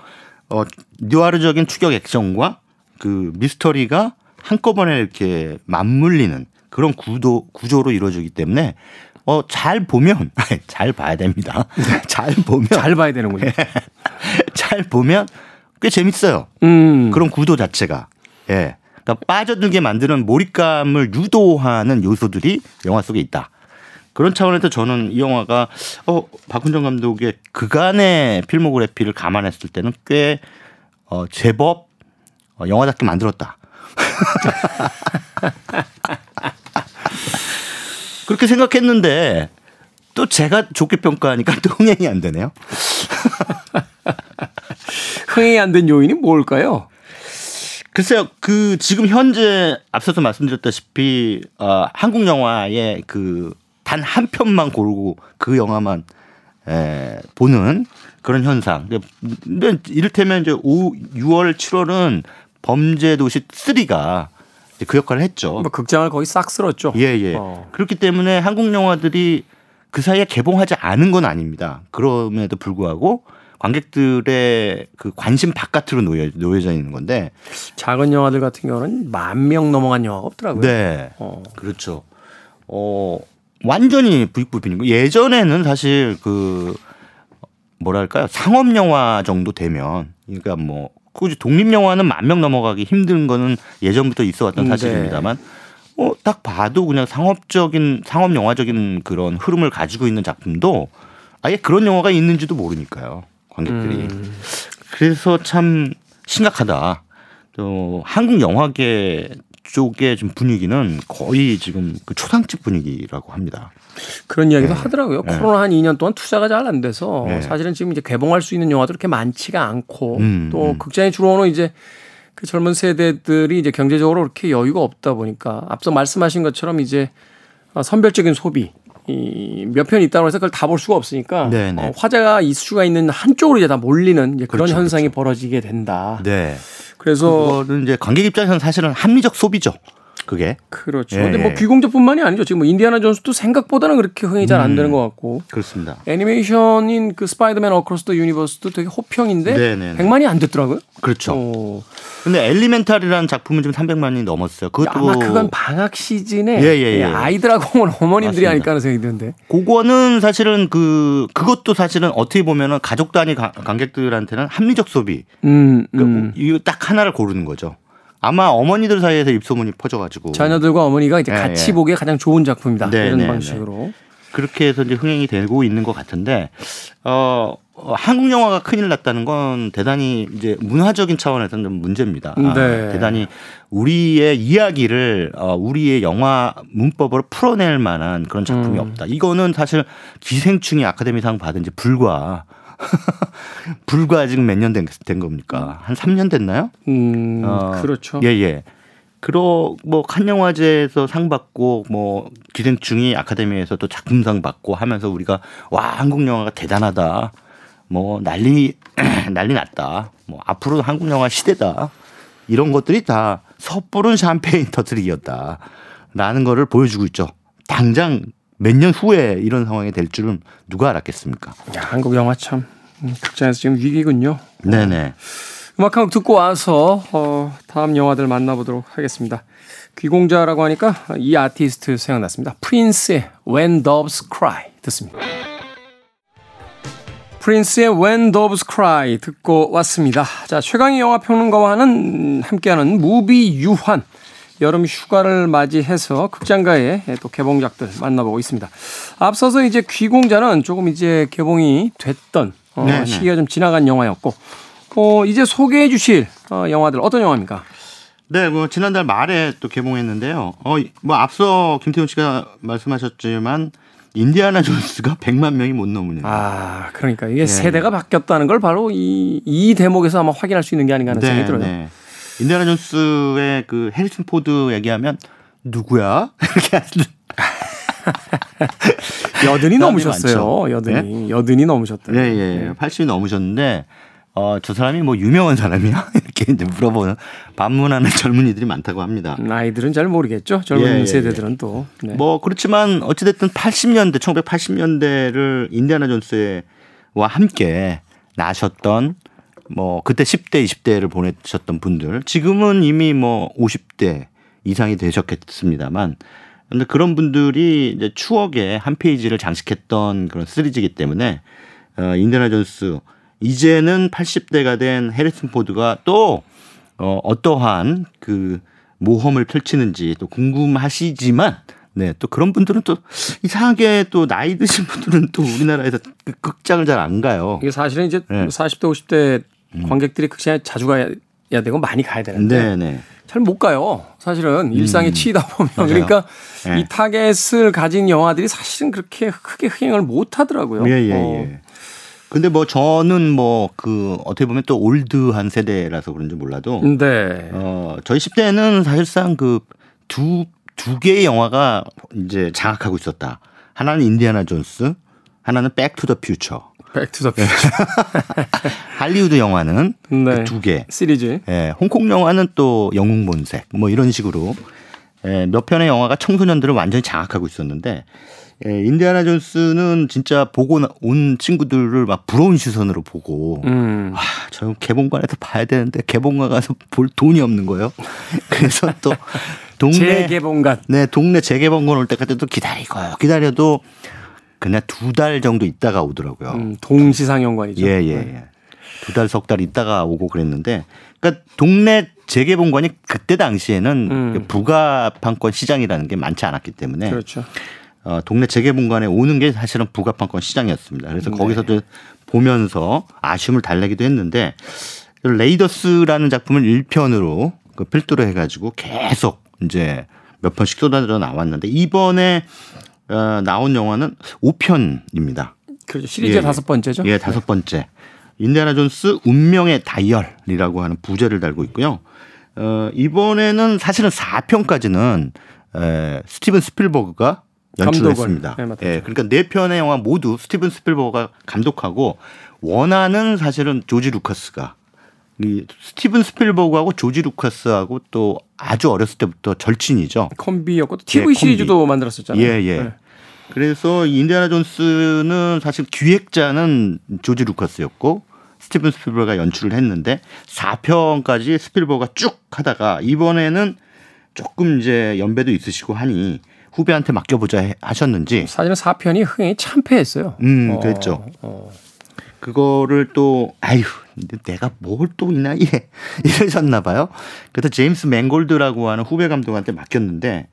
S3: 어, 뉴아르적인 추격 액션과 그 미스터리가 한꺼번에 이렇게 맞물리는 그런 구도 구조로 이루어지기 때문에 어, 잘 보면 잘 봐야 됩니다. 잘 보면
S1: 잘 봐야 되는군요.
S3: 잘 보면 꽤 재밌어요.
S1: 음.
S3: 그런 구도 자체가. 예. 그러니까 빠져들게 만드는 몰입감을 유도하는 요소들이 영화 속에 있다. 그런 차원에서 저는 이 영화가 어 박훈정 감독의 그간의 필모그래피를 감안했을 때는 꽤 어, 제법 어, 영화답게 만들었다. 그렇게 생각했는데 또 제가 좋게 평가하니까 또 흥행이 안 되네요.
S1: 흥행이 안 된 요인이 뭘까요?
S3: 글쎄요, 그 지금 현재 앞서서 말씀드렸다시피 어, 한국 영화의 그 단 한 편만 고르고 그 영화만 에, 보는 그런 현상. 근데, 근데 이를테면 이제 5, 6월, 7월은 범죄도시 3가 그 역할을 했죠.
S1: 뭐 극장을 거의 싹 쓸었죠.
S3: 예, 예.
S1: 어.
S3: 그렇기 때문에 한국 영화들이 그 사이에 개봉하지 않은 건 아닙니다. 그럼에도 불구하고 관객들의 그 관심 바깥으로 놓여, 놓여져 있는 건데.
S1: 작은 영화들 같은 경우는 만 명 넘어간 영화가 없더라고요.
S3: 네.
S1: 어.
S3: 그렇죠. 어, 완전히 부익부빈인 거. 예전에는 사실 그 뭐랄까요 상업 영화 정도 되면 그러니까 뭐 굳이 독립 영화는 만 명 넘어가기 힘든 거는 예전부터 있어왔던
S1: 음,
S3: 사실입니다만 어, 딱 봐도 그냥 상업적인 상업 영화적인 그런 흐름을 가지고 있는 작품도 아예 그런 영화가 있는지도 모르니까요 관객들이
S1: 음.
S3: 그래서 참 심각하다. 또 한국 영화계 쪽의 좀 분위기는 거의 지금 그 초상집 분위기라고 합니다.
S1: 그런 이야기도 하더라고요. 코로나 한 2년 동안 투자가 잘 안 돼서
S3: 네.
S1: 사실은 지금 이제 개봉할 수 있는 영화도 그렇게 많지가 않고
S3: 음,
S1: 또
S3: 음.
S1: 극장에 주로 오는 이제 그 젊은 세대들이 이제 경제적으로 그렇게 여유가 없다 보니까 앞서 말씀하신 것처럼 이제 어, 선별적인 소비 이 몇 편 있다고 해서 그걸 다 볼 수가 없으니까
S3: 네네.
S1: 어, 화제가 이슈가 있는 한쪽으로 이제 다 몰리는 이제 그런
S3: 그렇죠,
S1: 현상이 벌어지게 된다.
S3: 네.
S1: 그래서
S3: 그거는 이제 관객 입장에서는 사실은 합리적 소비죠. 그게
S1: 그렇죠.
S3: 예,
S1: 근데 뭐
S3: 예.
S1: 귀공자뿐만이 아니죠. 지금 뭐 인디아나 존스도 생각보다는 그렇게 흥행이 잘 안 되는 것 같고
S3: 그렇습니다.
S1: 애니메이션인 그 스파이더맨 어크로스 더 유니버스도 되게 호평인데
S3: 네네네.
S1: 100만이 안 됐더라고요.
S3: 그렇죠.
S1: 어,
S3: 근데 엘리멘탈이라는 작품은 지금 300만이 넘었어요. 그것도
S1: 아마 그건 방학 시즌에
S3: 예, 예, 예.
S1: 아이들하고 온 어머님들이
S3: 맞습니다.
S1: 아닐까 하는 생각이 드는데.
S3: 그거는 사실은 그 그것도 사실은 어떻게 보면은 가족 단위 가- 관객들한테는 합리적 소비.
S1: 음,
S3: 그
S1: 음.
S3: 이거 딱 하나를 고르는 거죠. 아마 어머니들 사이에서 입소문이 퍼져가지고
S1: 자녀들과 어머니가 이제
S3: 예,
S1: 같이
S3: 예.
S1: 보기에 가장 좋은 작품이다.
S3: 네,
S1: 이런
S3: 네,
S1: 방식으로.
S3: 그렇게 해서 이제 흥행이 되고 있는 것 같은데 어, 어, 한국 영화가 큰일 났다는 건 대단히 이제 문화적인 차원에서는 좀 문제입니다. 아,
S1: 네.
S3: 대단히 우리의 이야기를 어, 우리의 영화 문법으로 풀어낼 만한 그런 작품이
S1: 음.
S3: 없다. 이거는 사실 기생충이 아카데미상 받은 지 불과 불과 지금 몇년된 겁니까? 한 3년 됐나요?
S1: 음,
S3: 어,
S1: 그렇죠.
S3: 예, 예. 그러 뭐 칸영화제에서 상 받고 뭐 기생충이 아카데미에서 또 작품상 받고 하면서 우리가 와 한국 영화가 대단하다. 뭐 난리 난리 났다. 뭐 앞으로 한국 영화 시대다. 이런 것들이 다 섣부른 샴페인 터트리기였다. 라는 거를 보여주고 있죠. 당장 몇 년 후에 이런 상황이 될 줄은 누가 알았겠습니까?
S1: 야, 한국 영화 참 음, 극장에서 지금 위기군요.
S3: 네네.
S1: 음악 한 곡 듣고 와서 어, 다음 영화들 만나보도록 하겠습니다. 귀공자라고 하니까 이 아티스트 생각났습니다. 프린스의 When Doves Cry 듣습니다. 프린스의 When Doves Cry 듣고 왔습니다. 자, 최강희 영화 평론가와는 함께하는 무비 유환 여름 휴가를 맞이해서 극장가의 또 개봉작들 만나보고 있습니다. 앞서서 이제 귀공자는 조금 이제 개봉이 됐던 어,
S3: 네네.
S1: 시기가 좀 지나간 영화였고 어, 이제 소개해 주실 어, 영화들 어떤 영화입니까?
S3: 네, 뭐 지난달 말에 또 개봉했는데요. 어, 뭐 앞서 김태훈 씨가 말씀하셨지만 인디아나 존스가 100만 명이 못 넘는.
S1: 아, 그러니까 이게 세대가 바뀌었다는 걸 바로 이, 이 대목에서 아마 확인할 수 있는 게 아닌가 하는 생각이 들어요.
S3: 인디아나 존스의 그 해리슨 포드 얘기하면 누구야? 이렇게 하는.
S1: 여든이 넘으셨어요. 여든이. 여든이 넘으셨다.
S3: 예, 예. 80이 넘으셨는데 어, 저 사람이 뭐 유명한 사람이야? 이렇게 이제 물어보는 반문하는 젊은이들이 많다고 합니다.
S1: 음, 아이들은 잘 모르겠죠. 젊은
S3: 예, 예,
S1: 세대들은 또. 네.
S3: 뭐 그렇지만 어찌됐든 80년대 1980년대를 인디아나 존스와 함께 나셨던 뭐 그때 10대 20대를 보내셨던 분들 지금은 이미 뭐 50대 이상이 되셨겠습니다만 근데 그런 분들이 이제 추억의 한 페이지를 장식했던 그런 시리즈이기 때문에 어 인디아나 존스 이제는 80대가 된 해리슨 포드가 또 어, 어떠한 그 모험을 펼치는지 또 궁금하시지만 네, 또 그런 분들은 또 이상하게 또 나이 드신 분들은 또 우리나라에서 그 극장을 잘 안 가요.
S1: 이게 사실은 이제
S3: 네.
S1: 40대, 50대 관객들이 극장에 자주 가야 되고 많이 가야 되는데
S3: 네, 네.
S1: 잘 못 가요. 사실은 일상에 치이다 보면
S3: 맞아요.
S1: 그러니까
S3: 네.
S1: 이 타겟을 가진 영화들이 사실은 그렇게 크게 흥행을 못 하더라고요.
S3: 예, 예,
S1: 어,
S3: 예. 근데 뭐 저는 뭐 그 어떻게 보면 또 올드한 세대라서 그런지 몰라도
S1: 네.
S3: 어, 저희 10대는 사실상 그 두, 두 개의 영화가 이제 장악하고 있었다. 하나는 인디아나 존스, 하나는 백 투 더 퓨처.
S1: 백 투 더 퓨처
S3: 할리우드 영화는
S1: 네.
S3: 그 두 개.
S1: 시리즈.
S3: 예, 홍콩 영화는 또 영웅 본색 뭐 이런 식으로 예, 몇 편의 영화가 청소년들을 완전히 장악하고 있었는데 예, 인디아나 존스는 진짜 보고 나- 온 친구들을 막 부러운 시선으로 보고
S1: 음.
S3: 아, 저 개봉관에서 봐야 되는데 개봉관 가서 볼 돈이 없는 거예요. 그래서 또 동네
S1: 재개봉관.
S3: 네 동네 재개봉관 올 때까지 또 기다리고 기다려도 그냥 두달 정도 있다가 오더라고요.
S1: 음, 동시상영관이죠.
S3: 예, 예, 예. 두 달, 석 달 있다가 오고 그랬는데, 그러니까 동네 재개봉관이 그때 당시에는
S1: 음.
S3: 부가판권 시장이라는 게 많지 않았기 때문에
S1: 그렇죠.
S3: 어, 동네 재개봉관에 오는 게 사실은 부가판권 시장이었습니다. 그래서
S1: 네.
S3: 거기서도 보면서 아쉬움을 달래기도 했는데 레이더스라는 작품을 1편으로 그 필두로 해가지고 계속 이제 몇 편씩 쏟아져 나왔는데 이번에 어, 나온 영화는 5편입니다.
S1: 그렇죠. 시리즈
S3: 예,
S1: 다섯 번째죠.
S3: 예, 다섯 번째. 인디아나 존스 운명의 다이얼이라고 하는 부제를 달고 있고요. 어, 이번에는 사실은 4편까지는 에, 스티븐 스필버그가 연출했습니다.
S1: 네.
S3: 예, 그러니까 네 편의 영화 모두 스티븐 스필버그가 감독하고 원하는 사실은 조지 루카스가 이 스티븐 스필버그하고 조지 루카스하고 또 아주 어렸을 때부터 절친이죠.
S1: 콤비였고 또 TV
S3: 예, 콤비.
S1: 시리즈도 만들었었잖아요.
S3: 예, 예.
S1: 네.
S3: 그래서 이 인디아나 존스는 사실 기획자는 조지 루카스였고 스티븐 스필버그가 연출을 했는데 4편까지 스필버그가 쭉 하다가 이번에는 조금 이제 연배도 있으시고 하니 후배한테 맡겨보자 해- 하셨는지
S1: 사실은 4편이 흥행이 참패했어요.
S3: 음,
S1: 어,
S3: 그랬죠.
S1: 어.
S3: 그거를 또 아유 근데 내가 뭘 또 이 나이에 이러셨나 봐요. 그래서 제임스 맨골드라고 하는 후배 감독한테 맡겼는데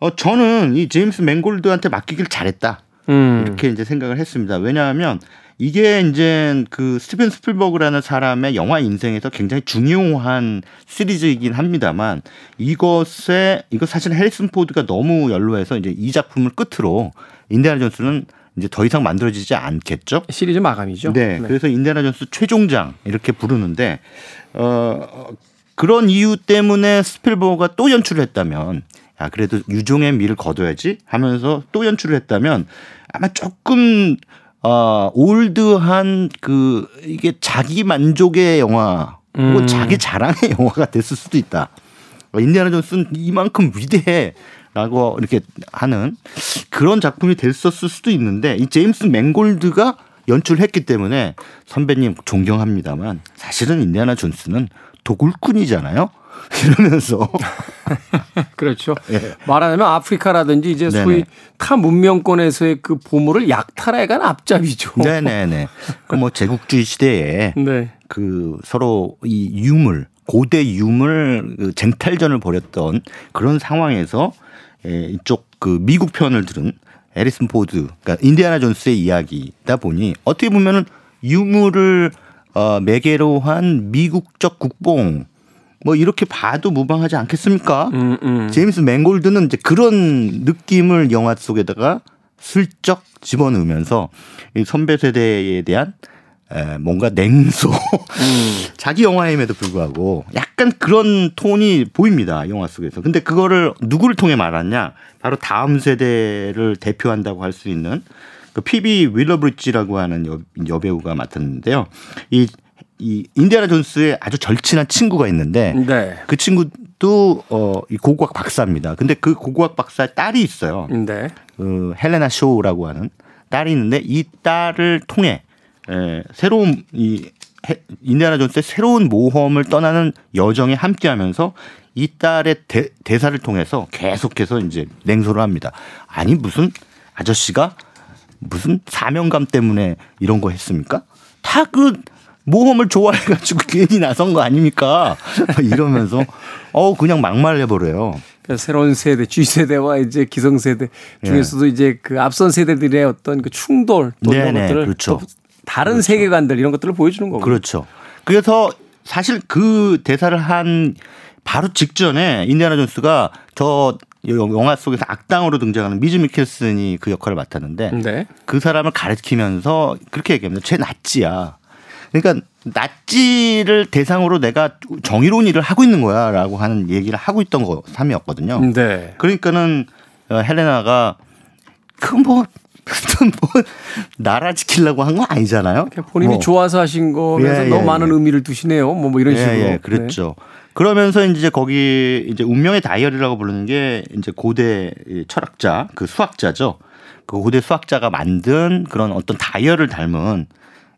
S3: 어 저는 이 제임스 맨골드한테 맡기길 잘했다.
S1: 음.
S3: 이렇게 이제 생각을 했습니다. 왜냐하면 이게 이제 그 스티븐 스필버그라는 사람의 영화 인생에서 굉장히 중요한 시리즈이긴 합니다만 이것에 이거 사실 해리슨 포드가 너무 연로해서 이제 이 작품을 끝으로 인디아나 존스는 이제 더 이상 만들어지지 않겠죠.
S1: 시리즈 마감이죠.
S3: 네, 그래서 인디아나 존스 최종장 이렇게 부르는데 어 그런 이유 때문에 스필버그가 또 연출을 했다면 야 그래도 유종의 미를 거둬야지 하면서 또 연출을 했다면 아마 조금 어 올드한 그 이게 자기 만족의 영화 혹은
S1: 음.
S3: 자기 자랑의 영화가 됐을 수도 있다. 어, 인디아나 존스는 이만큼 위대해 라고 이렇게 하는 그런 작품이 됐었을 수도 있는데 이 제임스 맹골드가 연출했기 때문에 선배님 존경합니다만 사실은 인디아나 존스는 도굴꾼이잖아요. 이러면서
S1: 그렇죠.
S3: 예.
S1: 말하자면 아프리카라든지 이제
S3: 네네.
S1: 소위 타 문명권에서의 그 보물을 약탈해 간 앞잡이죠.
S3: 네네네 그 뭐 제국주의 시대에
S1: 네.
S3: 그 서로 이 유물 고대 유물 그 쟁탈전을 벌였던 그런 상황에서 에, 이쪽 그 미국 편을 들은 해리슨 포드 그러니까 인디아나 존스의 이야기다 보니 어떻게 보면은 유물을 어, 매개로 한 미국적 국뽕 뭐 이렇게 봐도 무방하지 않겠습니까?
S1: 음, 음.
S3: 제임스 맨골드는 이제 그런 느낌을 영화 속에다가 슬쩍 집어넣으면서 이 선배 세대에 대한 에, 뭔가 냉소 자기 영화임에도 불구하고 약간 그런 톤이 보입니다 영화 속에서 근데 그거를 누구를 통해 말하냐 바로 다음 세대를 대표한다고 할 수 있는 그 피비 월러브리지라고 하는 여, 여배우가 맡았는데요 이, 이 인디아나 존스의 아주 절친한 친구가 있는데
S1: 네.
S3: 그 친구도 어, 이 고고학 박사입니다. 근데 그 고고학 박사의 딸이 있어요.
S1: 네.
S3: 그 헬레나 쇼라고 하는 딸이 있는데 이 딸을 통해 에, 새로운 이 해- 인디아나 존스의 새로운 모험을 떠나는 여정에 함께하면서 이 딸의 대, 대사를 통해서 계속해서 이제 냉소를 합니다. 아니 무슨 아저씨가 무슨 사명감 때문에 이런 거 했습니까? 다 그 모험을 좋아해가지고 괜히 나선 거 아닙니까? 이러면서 어 그냥 막말 해 버려요.
S1: 그러니까 새로운 세대, G 세대와 이제 기성 세대 중에서도 이제 그 앞선 세대들의 어떤 그 충돌 또 이런
S3: 네네,
S1: 것들을
S3: 그렇죠.
S1: 또 다른 세계관들 이런 것들을 보여주는 거고.
S3: 그렇죠. 그래서 사실 그 대사를 한 바로 직전에 인디아나 존스가 저 영화 속에서 악당으로 등장하는 미즈 미켈슨이 그 역할을 맡았는데
S1: 네.
S3: 그 사람을 가르치면서 그렇게 얘기합니다. 쟤 나치야. 그러니까 나치를 대상으로 내가 정의로운 일을 하고 있는 거야라고 하는 얘기를 하고 있던 거 삶이었거든요.
S1: 네.
S3: 그러니까는 어, 헬레나가 그뭐 뭐 나라 지키려고 한거 아니잖아요.
S1: 본인이
S3: 뭐.
S1: 좋아서 하신 거면서
S3: 예,
S1: 너무
S3: 예,
S1: 많은
S3: 예.
S1: 의미를 두시네요. 뭐, 뭐 이런 식으로.
S3: 예, 예, 그랬죠. 그러면서 이제 거기 이제 운명의 다이어리라고 부르는 게 이제 고대 이 철학자 그 수학자죠. 그 고대 수학자가 만든 그런 어떤 다이얼을 닮은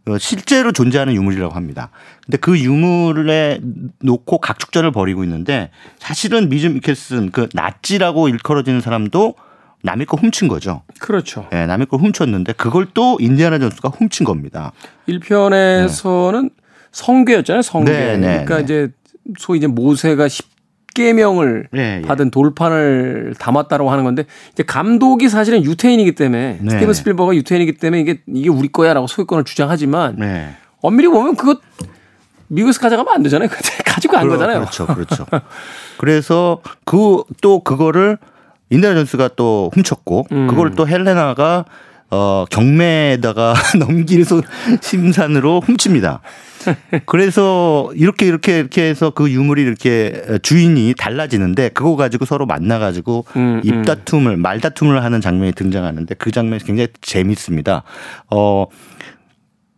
S3: 어, 실제로 존재하는 유물이라고 합니다. 근데 그 유물에 놓고 각축전을 벌이고 있는데 사실은 미즈 미켈슨 그 나치라고 일컬어지는 사람도 남의 거 훔친 거죠.
S1: 네. 그렇죠.
S3: 예, 남의 걸 훔쳤는데 그걸 또 인디아나 존스가 훔친 겁니다.
S1: 1편에서는 성괴였잖아요. 성괴.
S3: 네, 네,
S1: 그러니까
S3: 네.
S1: 이제 소위 이제 모세가 10계명을
S3: 예, 예.
S1: 받은 돌판을 담았다고 하는 건데 이제 감독이 사실은 유태인이기 때문에
S3: 네.
S1: 스티븐 스필버가 유태인이기 때문에 이게 이게 우리 거야라고 소유권을 주장하지만
S3: 네.
S1: 엄밀히 보면 그거 미국에서 가져가면 안 되잖아요. 가지고 간 거잖아요.
S3: 그렇죠, 그렇죠. 그래서 그 또 그거를 인디아나 존스가 또 훔쳤고
S1: 음.
S3: 그걸 또 헬레나가 어 경매에다가 넘길 소- 심산으로 훔칩니다. 그래서 이렇게 이렇게 이렇게 해서 그 유물이 이렇게 주인이 달라지는데 그거 가지고 서로 만나 가지고
S1: 음, 음.
S3: 입다툼을 말다툼을 하는 장면이 등장하는데 그 장면이 굉장히 재밌습니다. 어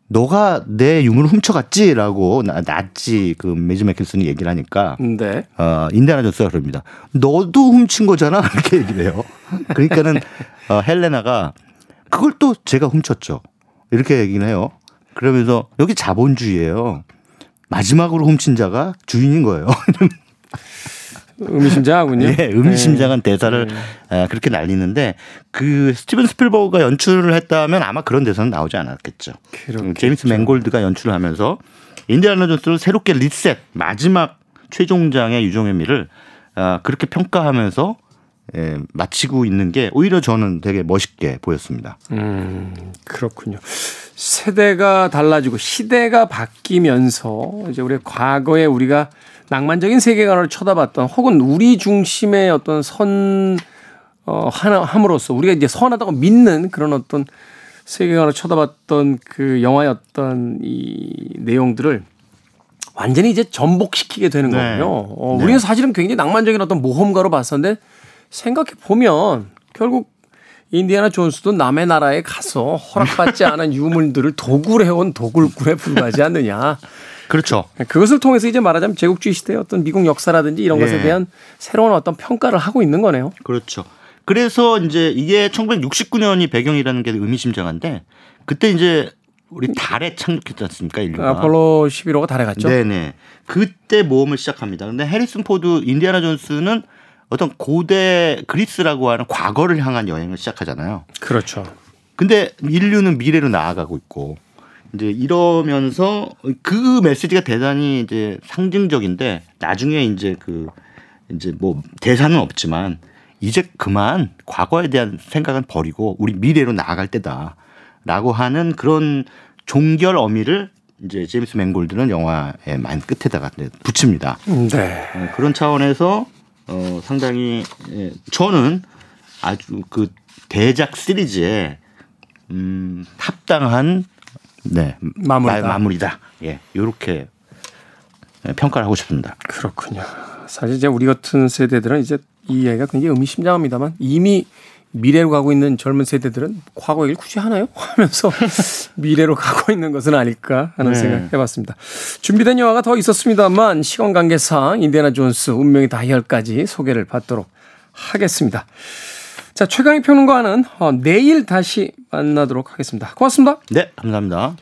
S3: 너가 내 유물을 훔쳐갔지라고 나, 나지 그 매즈 맥킨슨이 얘기를 하니까
S1: 네.
S3: 어, 인디아나 존스가 그럽니다. 너도 훔친 거잖아. 이렇게 얘기를 해요. 그러니까는 어, 헬레나가 그걸 또 제가 훔쳤죠. 이렇게 얘기를 해요. 그러면서 여기 자본주의예요. 마지막으로 훔친 자가 주인인 거예요.
S1: 의미심장하군요.
S3: 예, 의미심장한 대사를
S1: 네.
S3: 아, 그렇게 날리는데 그 스티븐 스필버그가 연출을 했다면 아마 그런 대사는 나오지 않았겠죠.
S1: 그렇겠죠.
S3: 음, 제임스 맨골드가 연출을 하면서 인디아나 존스를 새롭게 리셋 마지막 최종장의 유종의 미를 아, 그렇게 평가하면서 예, 마치고 있는 게 오히려 저는 되게 멋있게 보였습니다.
S1: 음, 그렇군요. 세대가 달라지고 시대가 바뀌면서 이제 우리 과거에 우리가 낭만적인 세계관을 쳐다봤던 혹은 우리 중심의 어떤 선, 어, 하나, 함으로써 우리가 이제 선하다고 믿는 그런 어떤 세계관을 쳐다봤던 그 영화의 어떤 이 내용들을 완전히 이제 전복시키게 되는
S3: 네.
S1: 거군요. 어,
S3: 네.
S1: 우리는 사실은 굉장히 낭만적인 어떤 모험가로 봤었는데 생각해 보면 결국 인디아나 존스도 남의 나라에 가서 허락받지 않은 유물들을 도굴해 온 도굴꾼에 불과하지 않느냐.
S3: 그렇죠.
S1: 그것을 통해서 이제 말하자면 제국주의 시대의 어떤 미국 역사라든지 이런
S3: 예.
S1: 것에 대한 새로운 어떤 평가를 하고 있는 거네요.
S3: 그렇죠. 그래서 이제 이게 1969년이 배경이라는 게 의미심장한데 그때 이제 우리 달에 착륙했지 않습니까 인류가.
S1: 아폴로 11호가 달에 갔죠.
S3: 네네. 그때 모험을 시작합니다. 근데 해리슨 포드, 인디아나 존스는 어떤 고대 그리스라고 하는 과거를 향한 여행을 시작하잖아요.
S1: 그렇죠.
S3: 근데 인류는 미래로 나아가고 있고 이제 이러면서 그 메시지가 대단히 이제 상징적인데 나중에 이제 그 이제 뭐 대사는 없지만 이제 그만 과거에 대한 생각은 버리고 우리 미래로 나아갈 때다라고 하는 그런 종결 어미를 이제 제임스 맨골드는 영화의 만 끝에다가 붙입니다.
S1: 네.
S3: 어, 그런 차원에서 어, 상당히 예, 저는 아주 그 대작 시리즈에 음, 합당한 네
S1: 마무리다.
S3: 마, 마무리다. 예, 요렇게 평가를 하고 싶습니다.
S1: 그렇군요. 사실 이제 우리 같은 세대들은 이제 이 얘기가 굉장히 의미심장합니다만 이미 미래로 가고 있는 젊은 세대들은 과거 얘기를 굳이 하나요? 하면서 미래로 가고 있는 것은 아닐까 하는
S3: 네.
S1: 생각 해봤습니다. 준비된 영화가 더 있었습니다만 시간 관계상 인디애나 존스 운명의 다이얼까지 소개를 받도록 하겠습니다. 자 최광희 평론가는 어, 내일 다시 만나도록 하겠습니다. 고맙습니다.
S3: 네, 감사합니다.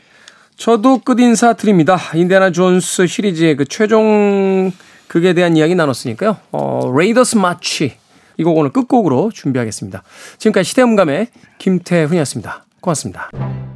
S1: 저도 끝 인사 드립니다. 인디아나 존스 시리즈의 그 최종 극에 대한 이야기 나눴으니까요. 어, Raiders March 이 곡 오늘 끝곡으로 준비하겠습니다. 지금까지 시대음감의 김태훈이었습니다. 고맙습니다.